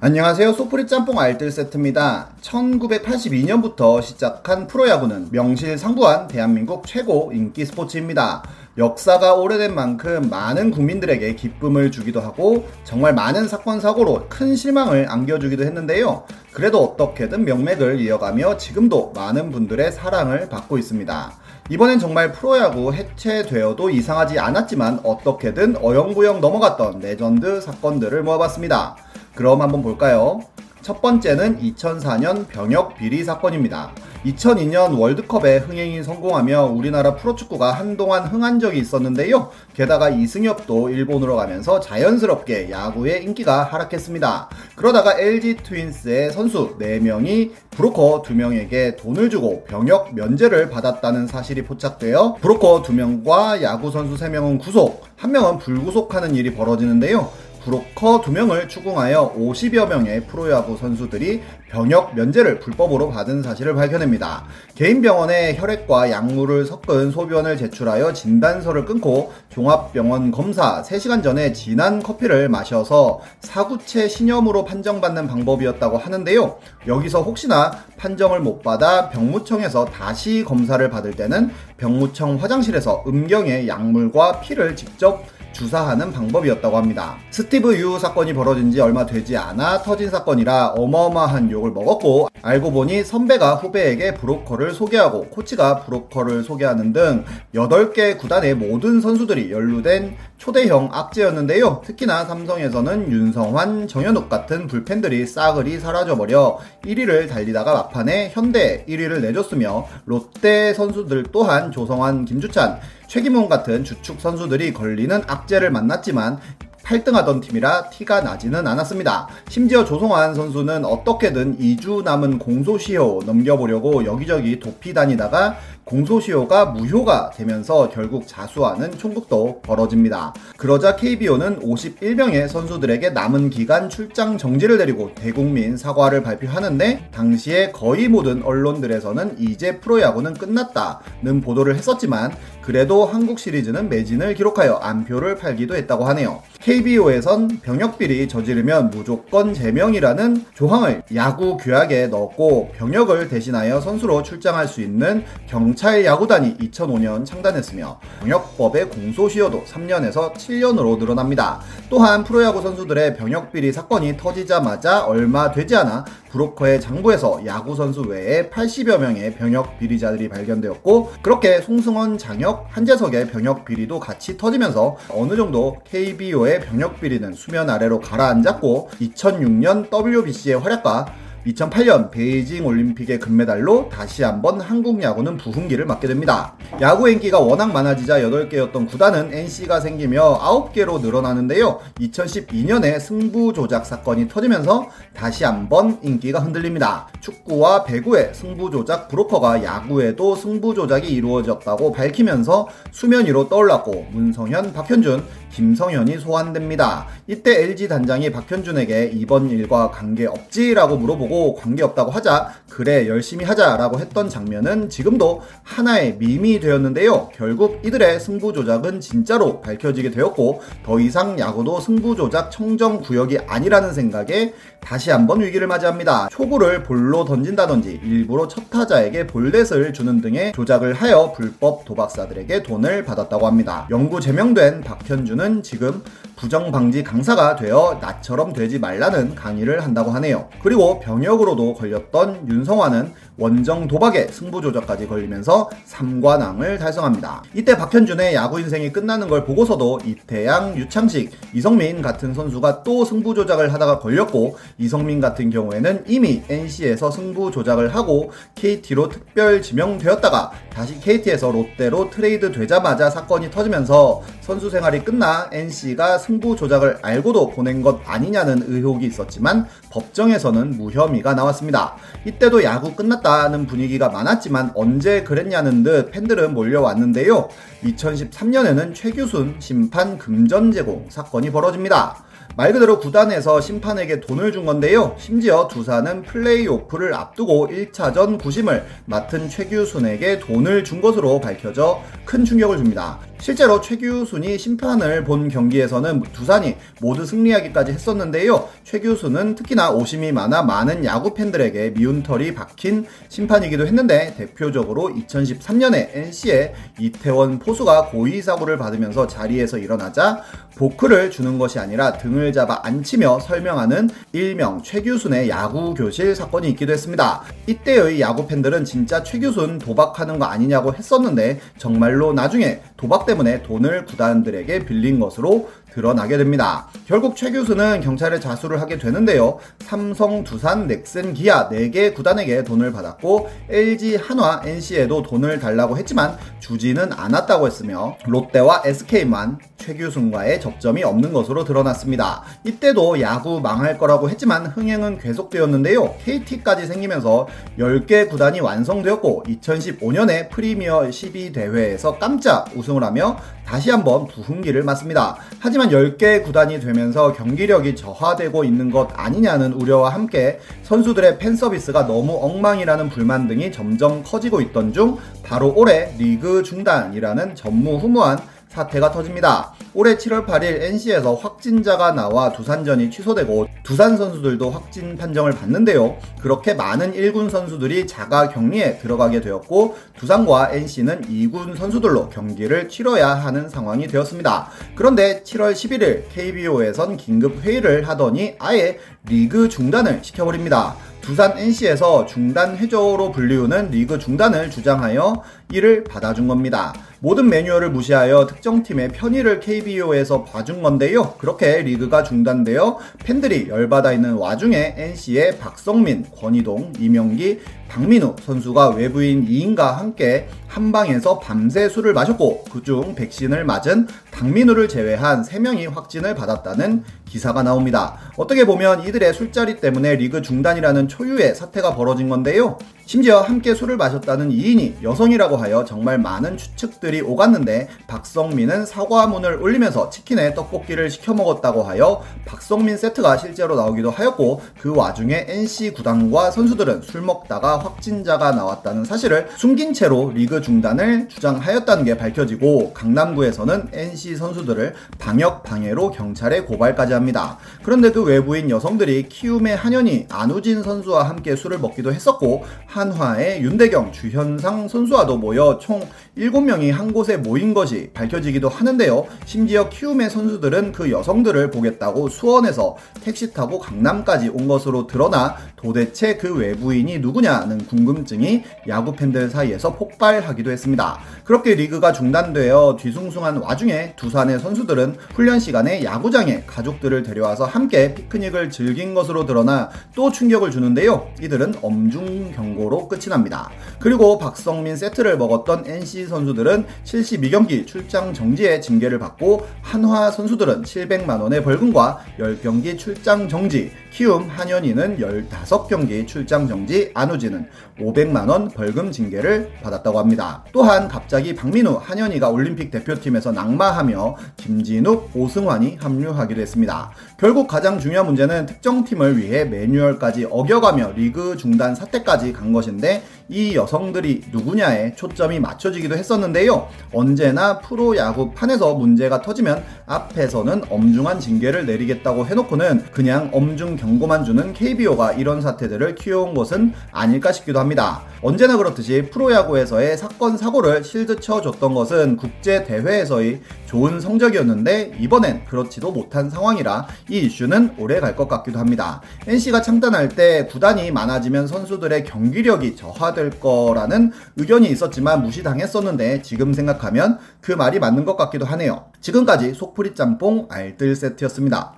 안녕하세요. 소프리 짬뽕 알뜰 세트입니다. 1982년부터 시작한 프로야구는 명실상부한 대한민국 최고 인기 스포츠입니다. 역사가 오래된 만큼 많은 국민들에게 기쁨을 주기도 하고 정말 많은 사건 사고로 큰 실망을 안겨주기도 했는데요. 그래도 어떻게든 명맥을 이어가며 지금도 많은 분들의 사랑을 받고 있습니다. 이번엔 정말 프로야구 해체되어도 이상하지 않았지만 어떻게든 어영부영 넘어갔던 레전드 사건들을 모아봤습니다. 그럼 한번 볼까요? 첫 번째는 2004년 병역 비리 사건입니다. 2002년 월드컵에 흥행이 성공하며 우리나라 프로축구가 한동안 흥한 적이 있었는데요. 게다가 이승엽도 일본으로 가면서 자연스럽게 야구의 인기가 하락했습니다. 그러다가 LG 트윈스의 선수 4명이 브로커 2명에게 돈을 주고 병역 면제를 받았다는 사실이 포착되어 브로커 2명과 야구 선수 3명은 구속, 1명은 불구속하는 일이 벌어지는데요. 브로커 2명을 추궁하여 50여 명의 프로야구 선수들이 병역 면제를 불법으로 받은 사실을 밝혀냅니다. 개인 병원에 혈액과 약물을 섞은 소변을 제출하여 진단서를 끊고 종합병원 검사 3시간 전에 진한 커피를 마셔서 사구체 신염으로 판정받는 방법이었다고 하는데요. 여기서 혹시나 판정을 못 받아 병무청에서 다시 검사를 받을 때는 병무청 화장실에서 음경의 약물과 피를 직접 주사하는 방법이었다고 합니다. 스티브 유 사건이 벌어진 지 얼마 되지 않아 터진 사건이라 어마어마한 욕을 먹었고 알고 보니 선배가 후배에게 브로커를 소개하고 코치가 브로커를 소개하는 등 8개 구단의 모든 선수들이 연루된 초대형 악재였는데요. 특히나 삼성에서는 윤성환, 정현욱 같은 불펜들이 싸그리 사라져버려 1위를 달리다가 막판에 현대 1위를 내줬으며 롯데 선수들 또한 조성환, 김주찬, 최기문 같은 주축 선수들이 걸리는 악재를 만났지만 8등하던 팀이라 티가 나지는 않았습니다. 심지어 조성환 선수는 어떻게든 2주 남은 공소시효 넘겨보려고 여기저기 도피 다니다가 공소시효가 무효가 되면서 결국 자수하는 총극도 벌어집니다. 그러자 KBO는 51명의 선수들에게 남은 기간 출장 정지를 내리고 대국민 사과를 발표하는데 당시에 거의 모든 언론들에서는 이제 프로야구는 끝났다는 보도를 했었지만 그래도 한국 시리즈는 매진을 기록하여 안표를 팔기도 했다고 하네요. KBO에선 병역비리 저지르면 무조건 제명이라는 조항을 야구 규약에 넣었고 병역을 대신하여 선수로 출장할 수 있는 경찰 야구단이 2005년 창단했으며 병역법의 공소시효도 3년에서 7년으로 늘어납니다. 또한 프로야구 선수들의 병역비리 사건이 터지자마자 얼마 되지 않아 브로커의 장부에서 야구 선수 외에 80여 명의 병역 비리자들이 발견되었고 그렇게 송승헌 장혁 한재석의 병역 비리도 같이 터지면서 어느 정도 KBO의 병역 비리는 수면 아래로 가라앉았고 2006년 WBC의 활약과 2008년 베이징 올림픽의 금메달로 다시 한번 한국 야구는 부흥기를 맞게 됩니다. 야구 인기가 워낙 많아지자 8개였던 구단은 NC가 생기며 9개로 늘어나는데요. 2012년에 승부 조작 사건이 터지면서 다시 한번 인기가 흔들립니다. 축구와 배구의 승부 조작 브로커가 야구에도 승부 조작이 이루어졌다고 밝히면서 수면 위로 떠올랐고 문성현, 박현준, 김성현이 소환됩니다. 이때 LG 단장이 박현준에게 이번 일과 관계없지라고 물어보고 관계없다고 하자 그래 열심히 하자라고 했던 장면은 지금도 하나의 밈이 되었는데요. 결국 이들의 승부 조작은 진짜로 밝혀지게 되었고 더 이상 야구도 승부 조작 청정 구역이 아니라는 생각에 다시 한번 위기를 맞이합니다. 초구를 볼로 던진다든지 일부러 첫 타자에게 볼넷을 주는 등의 조작을 하여 불법 도박사들에게 돈을 받았다고 합니다. 영구 제명된 박현준은 지금 부정방지 강사가 되어 나처럼 되지 말라는 강의를 한다고 하네요. 그리고 병역으로도 걸렸던 윤성화는 원정 도박에 승부조작까지 걸리면서 3관왕을 달성합니다. 이때 박현준의 야구 인생이 끝나는 걸 보고서도 이태양, 유창식, 이성민 같은 선수가 또 승부조작을 하다가 걸렸고 이성민 같은 경우에는 이미 NC에서 승부조작을 하고 KT로 특별 지명되었다가 다시 KT에서 롯데로 트레이드 되자마자 사건이 터지면서 선수 생활이 끝나 NC가 승부 조작을 알고도 보낸 것 아니냐는 의혹이 있었지만 법정에서는 무혐의가 나왔습니다. 이때도 야구 끝났다는 분위기가 많았지만 언제 그랬냐는 듯 팬들은 몰려왔는데요. 2013년에는 최규순 심판 금전 제공 사건이 벌어집니다. 말 그대로 구단에서 심판에게 돈을 준 건데요. 심지어 두산은 플레이오프를 앞두고 1차전 구심을 맡은 최규순에게 돈을 준 것으로 밝혀져 큰 충격을 줍니다. 실제로 최규순이 심판을 본 경기에서는 두산이 모두 승리하기까지 했었는데요. 최규순은 특히나 오심이 많아 많은 야구 팬들에게 미운 털이 박힌 심판이기도 했는데 대표적으로 2013년에 NC의 이태원 포수가 고의 사고를 받으면서 자리에서 일어나자 보크를 주는 것이 아니라 등을 잡아 앉히며 설명하는 일명 최규순의 야구 교실 사건이 있기도 했습니다. 이때의 야구 팬들은 진짜 최규순 도박하는 거 아니냐고 했었는데 정말로 나중에 도박 때문에 돈을 구단들에게 빌린 것으로 드러나게 됩니다. 결국 최 교수는 경찰에 자수를 하게 되는데요. 삼성, 두산, 넥센, 기아 4개 구단에게 돈을 받았고 LG, 한화, NC에도 돈을 달라고 했지만 주지는 않았다고 했으며 롯데와 SK만 최규순과의 접점이 없는 것으로 드러났습니다. 이때도 야구 망할 거라고 했지만 흥행은 계속되었는데요. KT까지 생기면서 10개 구단이 완성되었고 2015년에 프리미어 12 대회에서 깜짝 우승을 하며 다시 한번 부흥기를 맞습니다. 하지만 10개 구단이 되면서 경기력이 저하되고 있는 것 아니냐는 우려와 함께 선수들의 팬 서비스가 너무 엉망이라는 불만 등이 점점 커지고 있던 중 바로 올해 리그 중단이라는 전무후무한 사태가 터집니다. 올해 7월 8일 NC에서 확진자가 나와 두산전이 취소되고 두산 선수들도 확진 판정을 받는데요. 그렇게 많은 1군 선수들이 자가 격리에 들어가게 되었고 두산과 NC는 2군 선수들로 경기를 치러야 하는 상황이 되었습니다. 그런데 7월 11일 KBO에선 긴급 회의를 하더니 아예 리그 중단을 시켜버립니다. 두산 NC에서 중단 해조로 불리우는 리그 중단을 주장하여 이를 받아준 겁니다. 모든 매뉴얼을 무시하여 특정 팀의 편의를 KBO에서 봐준 건데요. 그렇게 리그가 중단되어 팬들이 열받아 있는 와중에 NC의 박성민, 권희동, 이명기, 박민우 선수가 외부인 2인과 함께 한방에서 밤새 술을 마셨고 그중 백신을 맞은 박민우를 제외한 3명이 확진을 받았다는 기사가 나옵니다. 어떻게 보면 이들의 술자리 때문에 리그 중단이라는 초유의 사태가 벌어진 건데요. 심지어 함께 술을 마셨다는 2인이 여성이라고 하여 정말 많은 추측들 이 오갔는데 박성민은 사과문을 올리면서 치킨에 떡볶이를 시켜 먹었다고 하여 박성민 세트가 실제로 나오기도 하였고 그 와중에 NC 구단과 선수들은 술 먹다가 확진자가 나왔다는 사실을 숨긴 채로 리그 중단을 주장하였다는 게 밝혀지고 강남구에서는 NC 선수들을 방역 방해로 경찰에 고발까지 합니다. 그런데 그 외부인 여성들이 키움의 한현이 안우진 선수와 함께 술을 먹기도 했었고 한화의 윤대경, 주현상 선수와도 모여 총 7명이 한 곳에 모인 것이 밝혀지기도 하는데요. 심지어 키움의 선수들은 그 여성들을 보겠다고 수원에서 택시 타고 강남까지 온 것으로 드러나 도대체 그 외부인이 누구냐는 궁금증이 야구 팬들 사이에서 폭발하기도 했습니다. 그렇게 리그가 중단되어 뒤숭숭한 와중에 두산의 선수들은 훈련 시간에 야구장에 가족들을 데려와서 함께 피크닉을 즐긴 것으로 드러나 또 충격을 주는데요. 이들은 엄중 경고로 끝이 납니다. 그리고 박성민 세트를 먹었던 NC 선수들은 72경기 출장 정지의 징계를 받고 한화 선수들은 700만 원의 벌금과 10경기 출장 정지, 키움 한현희는 15 경기 출장 정지, 안우진은 500만원 벌금 징계를 받았다고 합니다. 또한 갑자기 박민우, 한현희가 올림픽 대표팀에서 낙마하며 김진욱, 오승환이 합류하기도 했습니다. 결국 가장 중요한 문제는 특정 팀을 위해 매뉴얼까지 어겨가며 리그 중단 사태까지 간 것인데 이 여성들이 누구냐에 초점이 맞춰지기도 했었는데요. 언제나 프로야구판에서 문제가 터지면 앞에서는 엄중한 징계를 내리겠다고 해놓고는 그냥 엄중 경고만 주는 KBO가 이런 사태들을 키워온 것은 아닐까 싶기도 합니다. 언제나 그렇듯이 프로야구에서의 사건 사고를 실드 쳐줬던 것은 국제 대회에서의 좋은 성적이었는데 이번엔 그렇지도 못한 상황이라 이 이슈는 오래 갈 것 같기도 합니다. NC가 창단할 때 구단이 많아지면 선수들의 경기력이 저하될 거라는 의견이 있었지만 무시당했었는데 지금 생각하면 그 말이 맞는 것 같기도 하네요. 지금까지 속풀이 짬뽕 알뜰 세트였습니다.